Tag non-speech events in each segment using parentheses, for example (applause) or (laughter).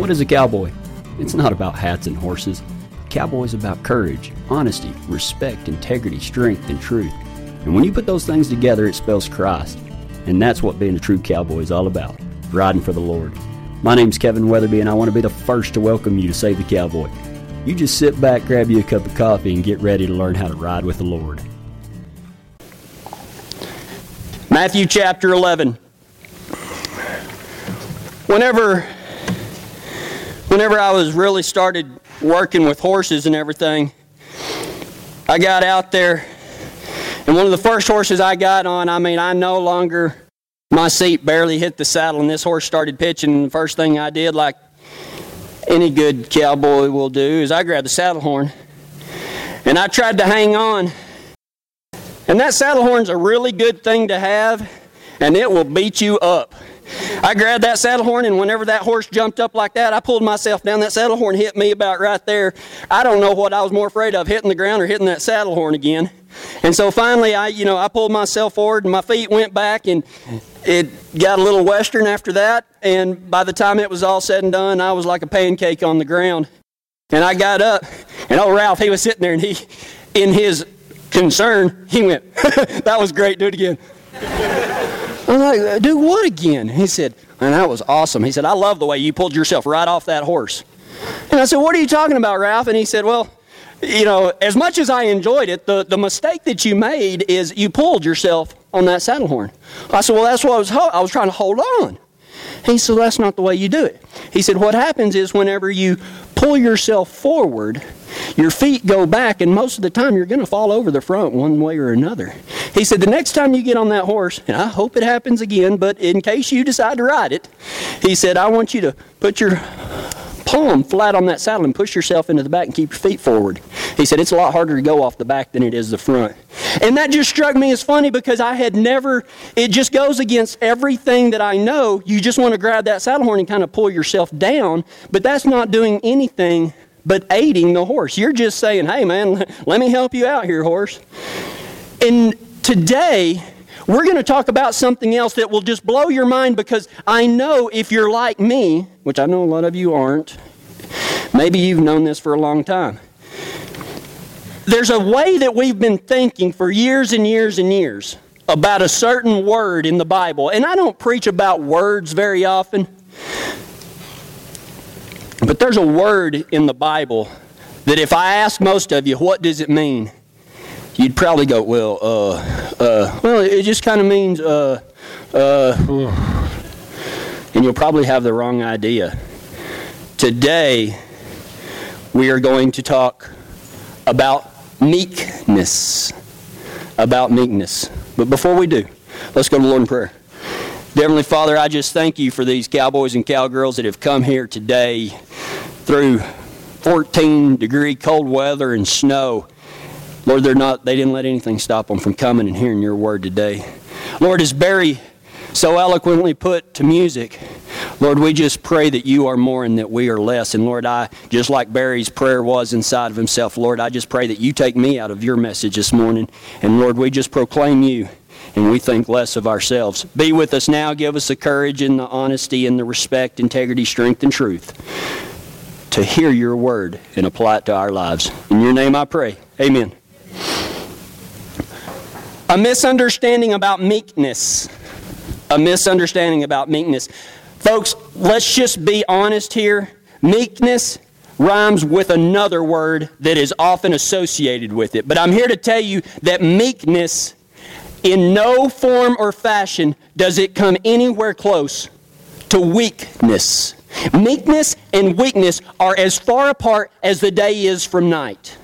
What is a cowboy? It's not about hats and horses. Cowboy is about courage, honesty, respect, integrity, strength, and truth. And when you put those things together, it spells Christ. And that's what being a true cowboy is all about riding for the Lord. My name's Kevin Weatherby, and I want to be the first to welcome you to Save the Cowboy. You just sit back, grab you a cup of coffee, and get ready to learn how to ride with the Lord. Matthew chapter 11. Whenever, whenever I was really started working with horses and everything, I got out there, and one of the first horses I got on, I mean, I no longer, my seat barely hit the saddle, and this horse started pitching. And the first thing I did, like any good cowboy will do, is I grabbed the saddle horn, and I tried to hang on. And that saddle horn's a really good thing to have, and it will beat you up. I grabbed that saddle horn, and whenever that horse jumped up like that, I pulled myself down. That saddle horn hit me about right there. I don't know what I was more afraid of, hitting the ground or hitting that saddle horn again. And so finally, I, you know, I pulled myself forward, and my feet went back, and it got a little western after that. And by the time it was all said and done, I was like a pancake on the ground. And I got up, and old Ralph, he was sitting there, and he, in his concern, he went, (laughs) "That was great. Do it again." I'm like, do what again? He said, and that was awesome. He said, I love the way you pulled yourself right off that horse. And I said, what are you talking about, Ralph? And he said, well, you know, as much as I enjoyed it, the, the mistake that you made is you pulled yourself on that saddle horn. I said, well, that's what I was, I was trying to hold on. He said, that's not the way you do it. He said, what happens is whenever you pull yourself forward, your feet go back, and most of the time you're going to fall over the front one way or another. He said, The next time you get on that horse, and I hope it happens again, but in case you decide to ride it, he said, I want you to put your palm flat on that saddle and push yourself into the back and keep your feet forward. He said, It's a lot harder to go off the back than it is the front. And that just struck me as funny because I had never, it just goes against everything that I know. You just want to grab that saddle horn and kind of pull yourself down, but that's not doing anything but aiding the horse. You're just saying, hey, man, (laughs) let me help you out here, horse. And today, we're going to talk about something else that will just blow your mind because I know if you're like me, which I know a lot of you aren't, maybe you've known this for a long time. There's a way that we've been thinking for years and years and years about a certain word in the Bible. And I don't preach about words very often. But there's a word in the Bible that if I ask most of you, what does it mean? You'd probably go, well, uh, uh, well, it just kind of means, uh, uh, and you'll probably have the wrong idea. Today, we are going to talk about meekness. About meekness. But before we do, let's go to the Lord in prayer. Heavenly Father, I just thank you for these cowboys and cowgirls that have come here today through 14 degree cold weather and snow. Lord, they're not, they didn't let anything stop them from coming and hearing your word today. Lord, as Barry so eloquently put to music, Lord, we just pray that you are more and that we are less. And Lord, I, just like Barry's prayer was inside of himself, Lord, I just pray that you take me out of your message this morning. And Lord, we just proclaim you and we think less of ourselves. Be with us now. Give us the courage and the honesty and the respect, integrity, strength, and truth to hear your word and apply it to our lives. In your name I pray. Amen. A misunderstanding about meekness. A misunderstanding about meekness. Folks, let's just be honest here. Meekness rhymes with another word that is often associated with it. But I'm here to tell you that meekness in no form or fashion does it come anywhere close to weakness. Meekness and weakness are as far apart as the day is from night.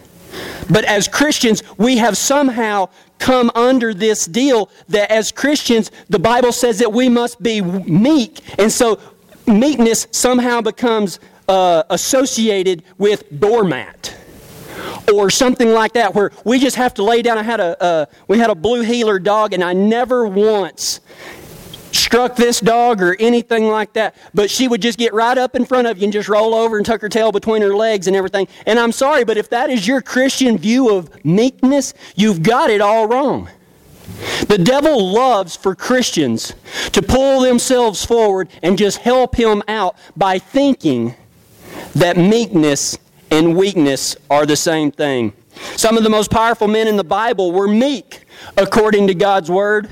But as Christians, we have somehow come under this deal that as Christians, the Bible says that we must be meek. And so meekness somehow becomes uh, associated with doormat or something like that, where we just have to lay down. I had a uh, we had a blue heeler dog, and I never once struck this dog or anything like that, but she would just get right up in front of you and just roll over and tuck her tail between her legs and everything. And I'm sorry, but if that is your Christian view of meekness, you've got it all wrong. The devil loves for Christians to pull themselves forward and just help him out by thinking that meekness and weakness are the same thing. Some of the most powerful men in the Bible were meek, according to God's word.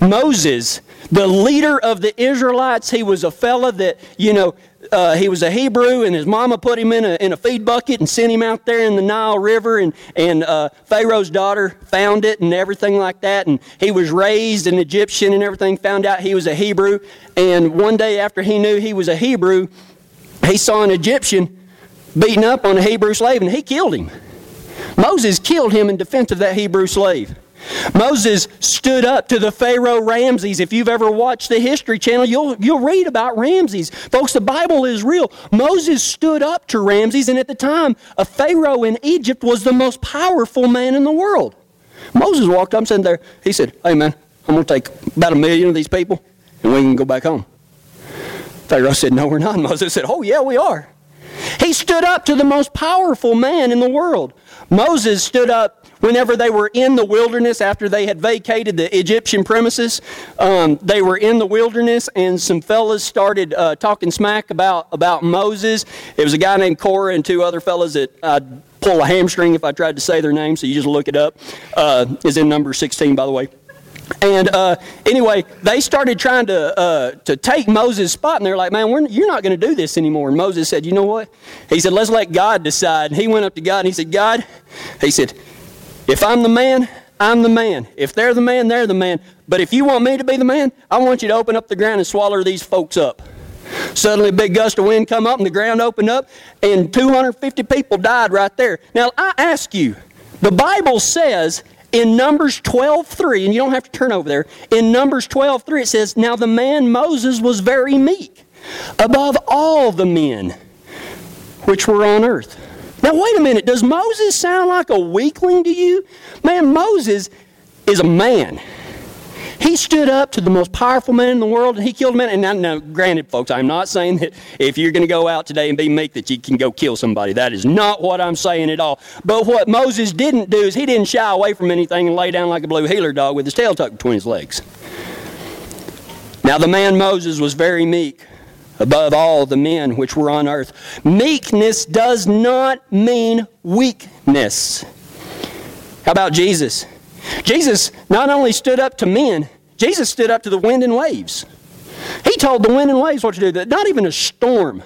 Moses, the leader of the Israelites, he was a fella that, you know, uh, he was a Hebrew, and his mama put him in a, in a feed bucket and sent him out there in the Nile River, and, and uh, Pharaoh's daughter found it and everything like that. And he was raised an Egyptian and everything, found out he was a Hebrew. And one day after he knew he was a Hebrew, he saw an Egyptian beating up on a Hebrew slave, and he killed him. Moses killed him in defense of that Hebrew slave. Moses stood up to the Pharaoh Ramses. If you've ever watched the History Channel, you'll, you'll read about Ramses. Folks, the Bible is real. Moses stood up to Ramses, and at the time, a Pharaoh in Egypt was the most powerful man in the world. Moses walked up and said there, he said, Hey man, I'm going to take about a million of these people, and we can go back home. Pharaoh said, No, we're not. (laughs) Moses said, Oh, yeah, we are. He stood up to the most powerful man in the world. Moses stood up whenever they were in the wilderness after they had vacated the Egyptian premises. Um, they were in the wilderness, and some fellas started uh, talking smack about, about Moses. It was a guy named Korah and two other fellas that I'd pull a hamstring if I tried to say their names, so you just look it up. Uh, is in number 16, by the way. And uh, anyway, they started trying to uh, to take Moses' spot, and they're like, "Man, you're not going to do this anymore." And Moses said, "You know what?" He said, "Let's let God decide." And he went up to God and he said, "God," he said, "If I'm the man, I'm the man. If they're the man, they're the man. But if you want me to be the man, I want you to open up the ground and swallow these folks up." Suddenly, a big gust of wind come up, and the ground opened up, and 250 people died right there. Now, I ask you, the Bible says in Numbers 12:3, and you don't have to turn over there. In Numbers 12:3 it says, "Now the man Moses was very meek above all the men which were on earth." Now wait a minute, does Moses sound like a weakling to you? Man, Moses is a man. He stood up to the most powerful man in the world and he killed a man. And now, now granted, folks, I'm not saying that if you're going to go out today and be meek that you can go kill somebody. That is not what I'm saying at all. But what Moses didn't do is he didn't shy away from anything and lay down like a blue heeler dog with his tail tucked between his legs. Now, the man Moses was very meek above all the men which were on earth. Meekness does not mean weakness. How about Jesus? Jesus not only stood up to men, Jesus stood up to the wind and waves. He told the wind and waves what to do, that not even a storm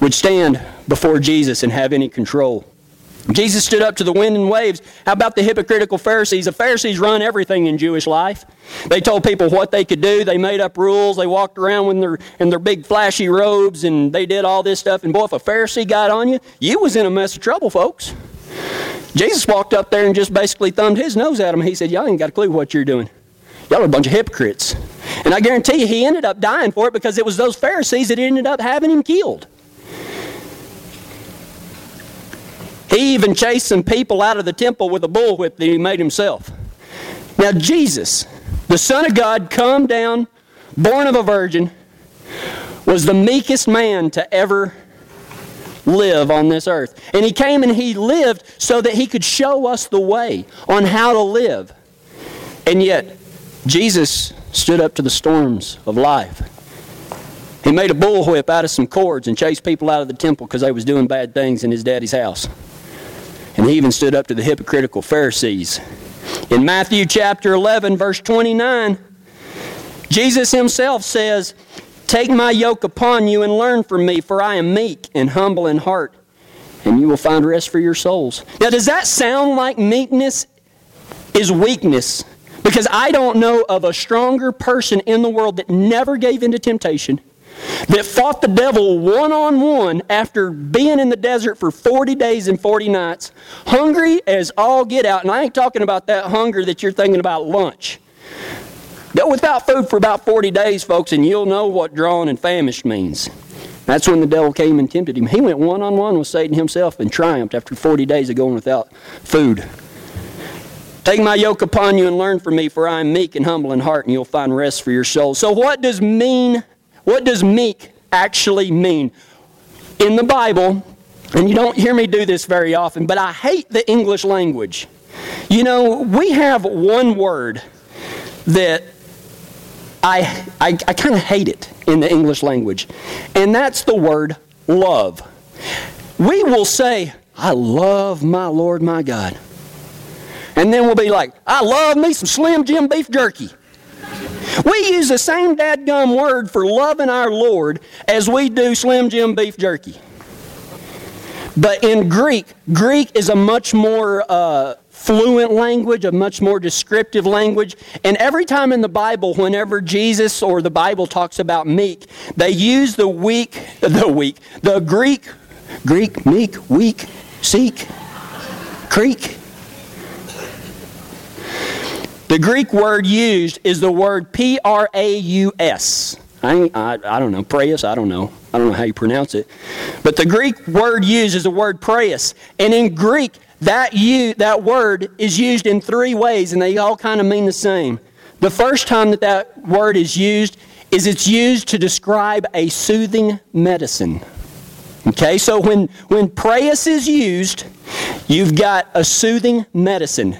would stand before Jesus and have any control. Jesus stood up to the wind and waves. How about the hypocritical Pharisees? The Pharisees run everything in Jewish life. They told people what they could do. They made up rules. They walked around in their, in their big flashy robes and they did all this stuff. And boy, if a Pharisee got on you, you was in a mess of trouble, folks. Jesus walked up there and just basically thumbed his nose at him. He said, Y'all ain't got a clue what you're doing. Y'all are a bunch of hypocrites. And I guarantee you, he ended up dying for it because it was those Pharisees that ended up having him killed. He even chased some people out of the temple with a bullwhip that he made himself. Now, Jesus, the Son of God, come down, born of a virgin, was the meekest man to ever live on this earth. And he came and he lived so that he could show us the way on how to live. And yet, Jesus stood up to the storms of life. He made a bullwhip out of some cords and chased people out of the temple because they was doing bad things in his daddy's house. And he even stood up to the hypocritical Pharisees. In Matthew chapter 11, verse 29, Jesus himself says, Take my yoke upon you and learn from me, for I am meek and humble in heart, and you will find rest for your souls. Now, does that sound like meekness is weakness? Because I don't know of a stronger person in the world that never gave in to temptation, that fought the devil one on one after being in the desert for 40 days and 40 nights, hungry as all get out. And I ain't talking about that hunger that you're thinking about lunch. Go without food for about 40 days, folks, and you'll know what drawn and famished means. That's when the devil came and tempted him. He went one on one with Satan himself and triumphed after 40 days of going without food. Take my yoke upon you and learn from me, for I am meek and humble in heart, and you'll find rest for your soul. So, what does mean? What does meek actually mean? In the Bible, and you don't hear me do this very often, but I hate the English language. You know, we have one word that I, I, I kind of hate it in the English language, and that's the word love. We will say, I love my Lord my God. And then we'll be like, I love me some Slim Jim beef jerky. We use the same dadgum word for loving our Lord as we do Slim Jim beef jerky. But in Greek, Greek is a much more uh, fluent language, a much more descriptive language. And every time in the Bible, whenever Jesus or the Bible talks about meek, they use the weak, the weak, the Greek, Greek, meek, weak, seek, creek. The Greek word used is the word P R A U S. I, I, I don't know, praeus, I don't know. I don't know how you pronounce it. But the Greek word used is the word praeus. And in Greek, that, you, that word is used in three ways, and they all kind of mean the same. The first time that that word is used is it's used to describe a soothing medicine. Okay, so when, when praeus is used, you've got a soothing medicine.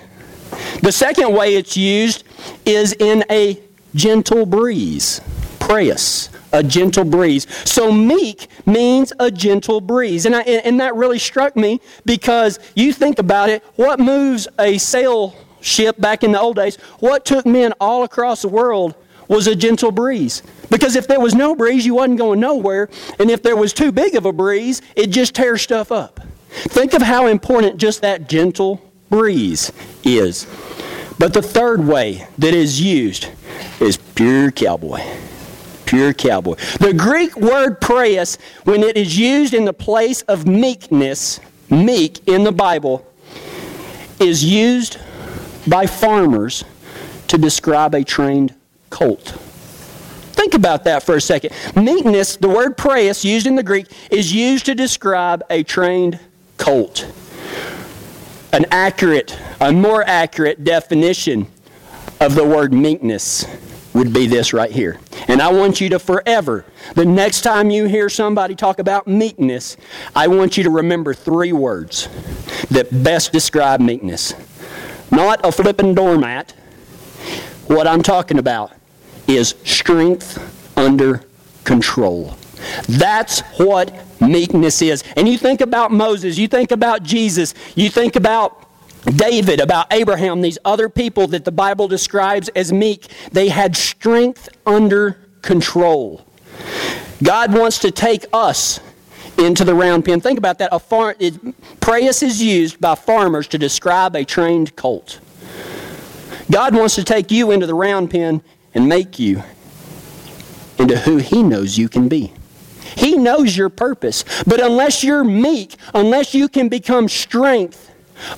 The second way it's used is in a gentle breeze. Praeus, a gentle breeze. So meek means a gentle breeze. And, I, and that really struck me because you think about it, what moves a sail ship back in the old days, what took men all across the world was a gentle breeze. Because if there was no breeze, you wasn't going nowhere. And if there was too big of a breeze, it just tears stuff up. Think of how important just that gentle breeze is. But the third way that is used is pure cowboy. Pure cowboy. The Greek word praeus, when it is used in the place of meekness, meek in the Bible, is used by farmers to describe a trained colt. Think about that for a second. Meekness, the word praeus used in the Greek, is used to describe a trained colt. An accurate, a more accurate definition of the word meekness would be this right here. And I want you to forever, the next time you hear somebody talk about meekness, I want you to remember three words that best describe meekness. Not a flippin' doormat. What I'm talking about is strength under control. That's what meekness is. And you think about Moses, you think about Jesus, you think about David, about Abraham, these other people that the Bible describes as meek, they had strength under control. God wants to take us into the round pen. Think about that. A far, it, praeus is used by farmers to describe a trained colt. God wants to take you into the round pen and make you into who He knows you can be. He knows your purpose. But unless you're meek, unless you can become strength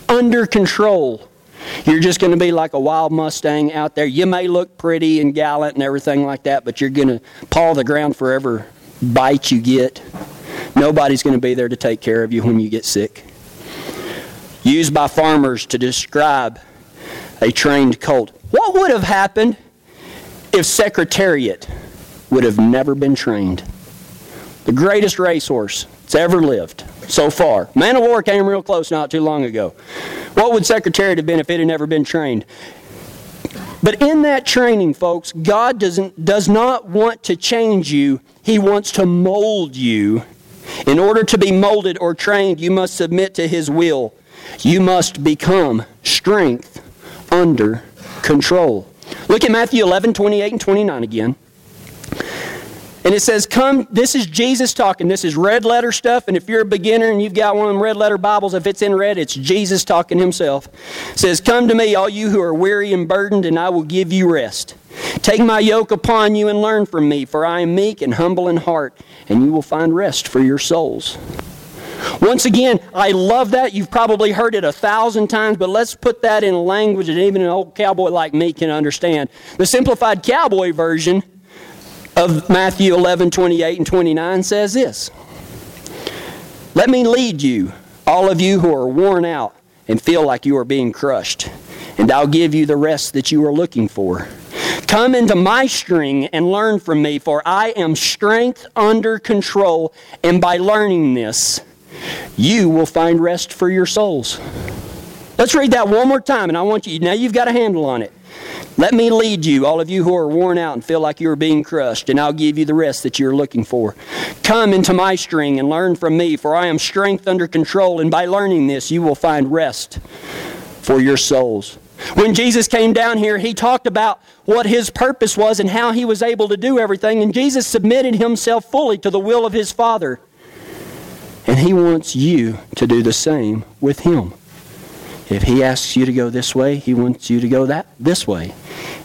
under control, you're just going to be like a wild Mustang out there. You may look pretty and gallant and everything like that, but you're going to paw the ground for every bite you get. Nobody's going to be there to take care of you when you get sick. Used by farmers to describe a trained colt. What would have happened if Secretariat would have never been trained? The greatest racehorse that's ever lived so far. Man o' War came real close not too long ago. What would Secretariat have been if it had never been trained? But in that training, folks, God doesn't, does not want to change you. He wants to mold you. In order to be molded or trained, you must submit to His will. You must become strength under control. Look at Matthew 11, 28 and 29 again. And it says, Come, this is Jesus talking. This is red letter stuff. And if you're a beginner and you've got one of them red letter Bibles, if it's in red, it's Jesus talking himself. It says, Come to me, all you who are weary and burdened, and I will give you rest. Take my yoke upon you and learn from me, for I am meek and humble in heart, and you will find rest for your souls. Once again, I love that. You've probably heard it a thousand times, but let's put that in language that even an old cowboy like me can understand. The simplified cowboy version of Matthew 11, 28 and 29 says this Let me lead you, all of you who are worn out and feel like you are being crushed, and I'll give you the rest that you are looking for. Come into my string and learn from me, for I am strength under control, and by learning this, you will find rest for your souls. Let's read that one more time, and I want you, now you've got a handle on it. Let me lead you, all of you who are worn out and feel like you are being crushed, and I'll give you the rest that you are looking for. Come into my string and learn from me, for I am strength under control, and by learning this, you will find rest for your souls. When Jesus came down here, he talked about what his purpose was and how he was able to do everything, and Jesus submitted himself fully to the will of his Father. And he wants you to do the same with him. If he asks you to go this way, he wants you to go that this way.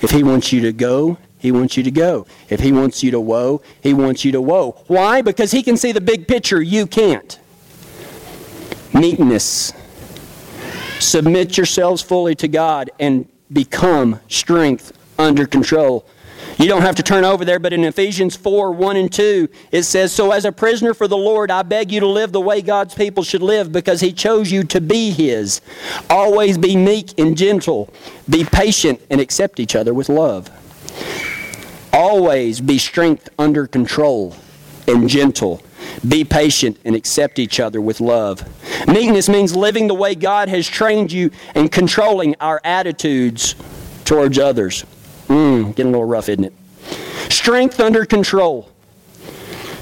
If he wants you to go, he wants you to go. If he wants you to whoa, he wants you to whoa. Why? Because he can see the big picture, you can't. Meekness. Submit yourselves fully to God and become strength under control. You don't have to turn over there, but in Ephesians 4 1 and 2, it says, So as a prisoner for the Lord, I beg you to live the way God's people should live because He chose you to be His. Always be meek and gentle, be patient, and accept each other with love. Always be strength under control and gentle. Be patient and accept each other with love. Meekness means living the way God has trained you and controlling our attitudes towards others. Mmm, getting a little rough, isn't it? Strength under control.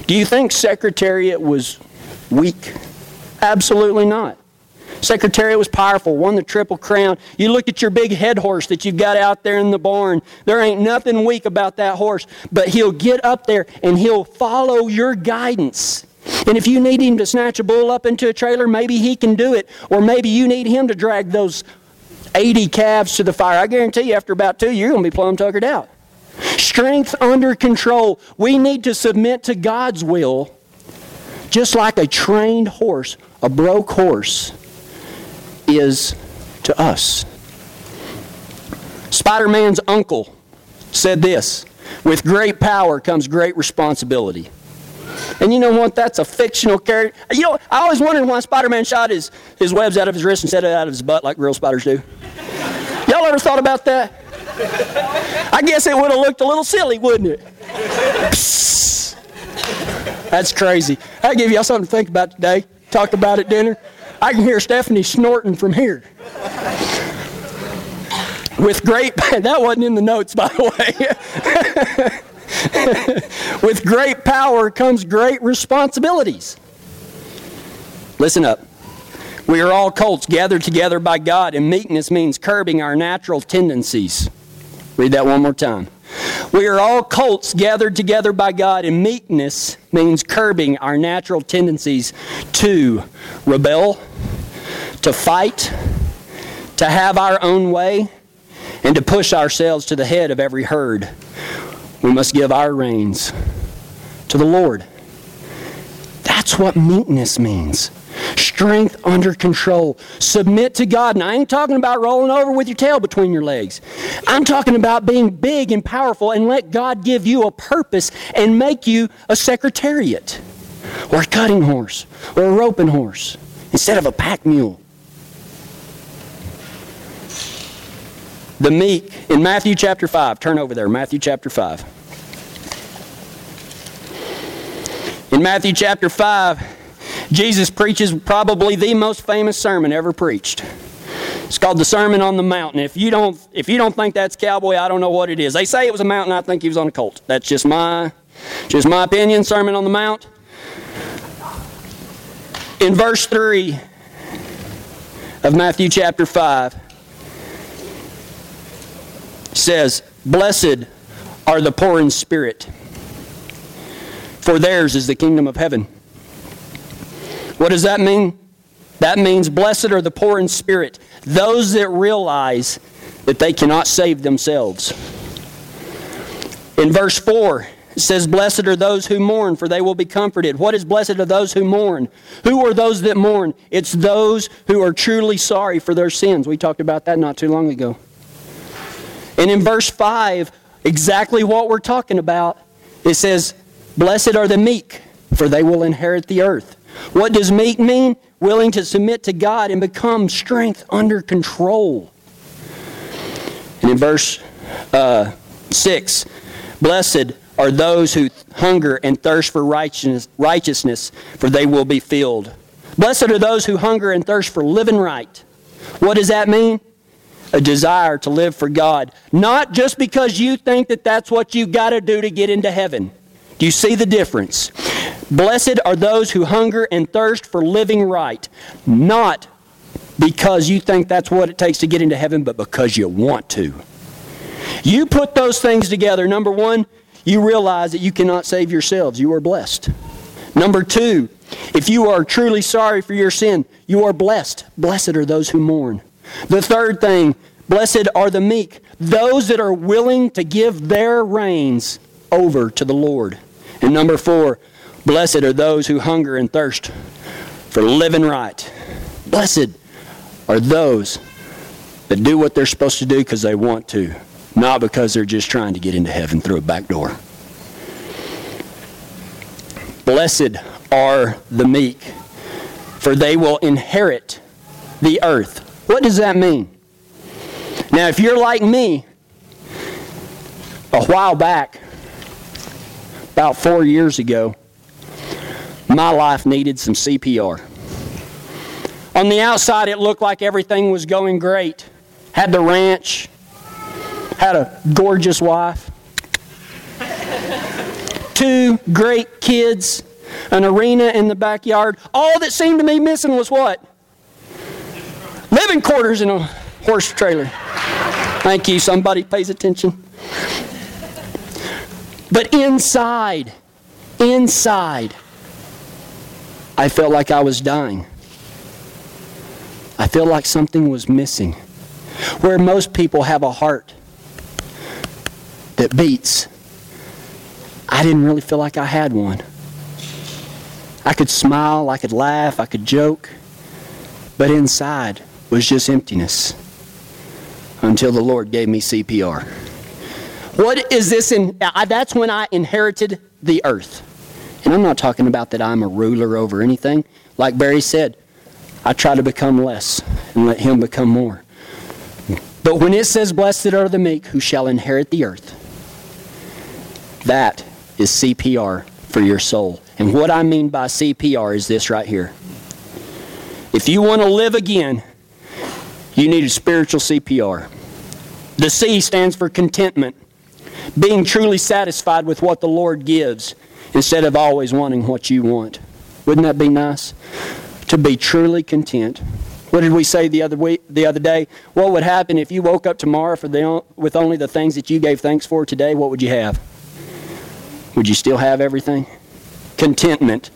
Do you think Secretariat was weak? Absolutely not. Secretariat was powerful, won the Triple Crown. You look at your big head horse that you've got out there in the barn. There ain't nothing weak about that horse, but he'll get up there and he'll follow your guidance. And if you need him to snatch a bull up into a trailer, maybe he can do it. Or maybe you need him to drag those 80 calves to the fire. I guarantee you, after about two, you're going to be plumb tuckered out. Strength under control. We need to submit to God's will, just like a trained horse, a broke horse, is to us. Spider Man's uncle said this With great power comes great responsibility. And you know what? That's a fictional character. You know, I always wondered why Spider Man shot his, his webs out of his wrist instead of out of his butt like real spiders do. Y'all ever thought about that? I guess it would have looked a little silly, wouldn't it? That's crazy. I give y'all something to think about today. Talk about at dinner. I can hear Stephanie snorting from here. With great, (laughs) that wasn't in the notes, by the way. (laughs) (laughs) With great power comes great responsibilities. Listen up. We are all colts gathered together by God, and meekness means curbing our natural tendencies. Read that one more time. We are all colts gathered together by God, and meekness means curbing our natural tendencies to rebel, to fight, to have our own way, and to push ourselves to the head of every herd we must give our reins to the Lord. That's what meekness means. Strength under control. Submit to God. And I ain't talking about rolling over with your tail between your legs. I'm talking about being big and powerful and let God give you a purpose and make you a secretariat or a cutting horse or a roping horse instead of a pack mule. The meek, in Matthew chapter 5, turn over there, Matthew chapter 5. In Matthew chapter 5, Jesus preaches probably the most famous sermon ever preached. It's called the Sermon on the Mountain. If you don't, if you don't think that's cowboy, I don't know what it is. They say it was a mountain. I think he was on a colt. That's just my, just my opinion. Sermon on the Mount. In verse three of Matthew chapter five, says, Blessed are the poor in spirit, for theirs is the kingdom of heaven. What does that mean? That means, Blessed are the poor in spirit, those that realize that they cannot save themselves. In verse 4, it says, Blessed are those who mourn, for they will be comforted. What is blessed are those who mourn? Who are those that mourn? It's those who are truly sorry for their sins. We talked about that not too long ago. And in verse 5, exactly what we're talking about, it says, Blessed are the meek, for they will inherit the earth. What does meek mean? Willing to submit to God and become strength under control. And in verse uh, 6, Blessed are those who hunger and thirst for righteousness, righteousness, for they will be filled. Blessed are those who hunger and thirst for living right. What does that mean? a desire to live for God, not just because you think that that's what you've got to do to get into heaven. Do you see the difference? Blessed are those who hunger and thirst for living right, not because you think that's what it takes to get into heaven, but because you want to. You put those things together. Number one, you realize that you cannot save yourselves. You are blessed. Number two, if you are truly sorry for your sin, you are blessed. Blessed are those who mourn. The third thing, blessed are the meek, those that are willing to give their reins over to the Lord. And number four, blessed are those who hunger and thirst for living right. Blessed are those that do what they're supposed to do because they want to, not because they're just trying to get into heaven through a back door. Blessed are the meek, for they will inherit the earth. What does that mean? Now, if you're like me, a while back, about four years ago, my life needed some CPR. On the outside, it looked like everything was going great. Had the ranch, had a gorgeous wife, two great kids, an arena in the backyard. All that seemed to be missing was what? Living quarters in a horse trailer. Thank you. Somebody pays attention. But inside, inside, I felt like I was dying. I felt like something was missing. Where most people have a heart that beats, I didn't really feel like I had one. I could smile, I could laugh, I could joke, but inside was just emptiness until the Lord gave me CPR. What is this? In, that's when I inherited the earth. And I'm not talking about that I'm a ruler over anything. Like Barry said, I try to become less and let Him become more. But when it says, Blessed are the meek who shall inherit the earth, that is CPR for your soul. And what I mean by CPR is this right here. If you want to live again, you need a spiritual CPR. The C stands for contentment, being truly satisfied with what the Lord gives instead of always wanting what you want. Wouldn't that be nice? To be truly content. What did we say the other week, the other day? What would happen if you woke up tomorrow for the, with only the things that you gave thanks for today? What would you have? Would you still have everything? Contentment.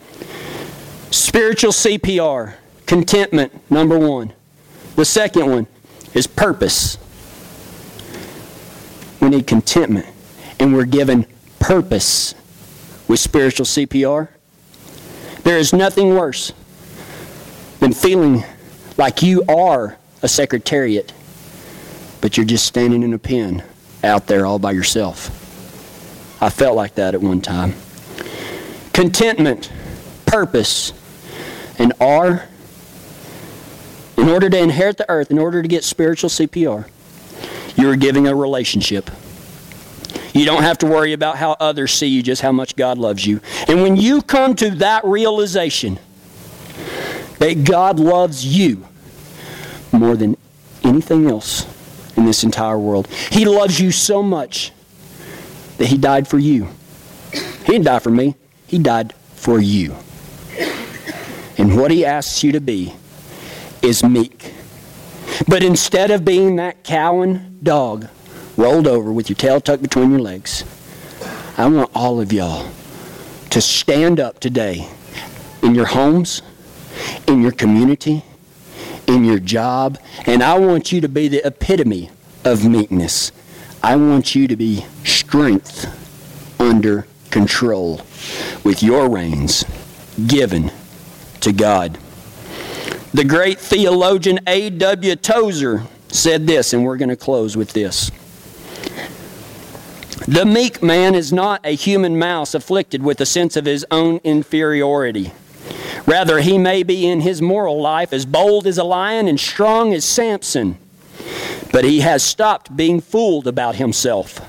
Spiritual CPR. Contentment, number one. The second one is purpose. We need contentment, and we're given purpose with spiritual CPR. There is nothing worse than feeling like you are a secretariat, but you're just standing in a pen out there all by yourself. I felt like that at one time. Contentment, purpose, and R. In order to inherit the earth, in order to get spiritual CPR, you're giving a relationship. You don't have to worry about how others see you, just how much God loves you. And when you come to that realization that God loves you more than anything else in this entire world, He loves you so much that He died for you. He didn't die for me, He died for you. And what He asks you to be is meek. But instead of being that cowing dog rolled over with your tail tucked between your legs. I want all of y'all to stand up today in your homes, in your community, in your job, and I want you to be the epitome of meekness. I want you to be strength under control with your reins given to God. The great theologian A.W. Tozer said this, and we're going to close with this. The meek man is not a human mouse afflicted with a sense of his own inferiority. Rather, he may be in his moral life as bold as a lion and strong as Samson. But he has stopped being fooled about himself.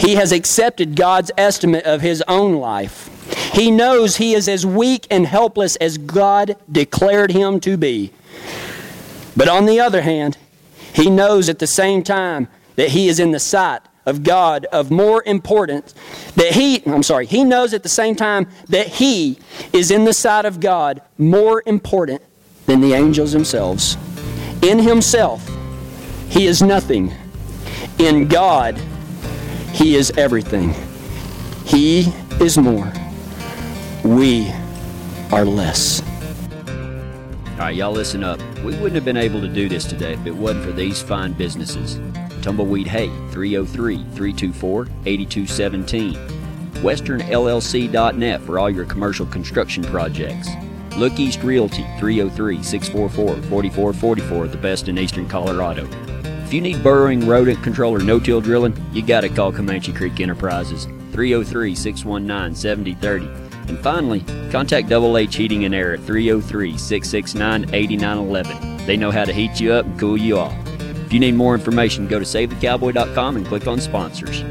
He has accepted God's estimate of his own life. He knows he is as weak and helpless as God declared him to be. But on the other hand, He knows at the same time that he is in the sight of God of more importance that he I'm sorry, he knows at the same time that he is in the sight of God more important than the angels themselves. In himself, he is nothing. In God, he is everything. He is more. We are less. All right, y'all listen up. We wouldn't have been able to do this today if it wasn't for these fine businesses. Tumbleweed Hay, 303 324 8217. WesternLLC.net for all your commercial construction projects. Look East Realty, 303 644 4444, the best in eastern Colorado. If you need burrowing, rodent control, or no till drilling, you got to call Comanche Creek Enterprises, 303 619 7030. And finally, contact Double H Heating and Air at 303 669 8911. They know how to heat you up and cool you off. If you need more information, go to SaveTheCowboy.com and click on sponsors.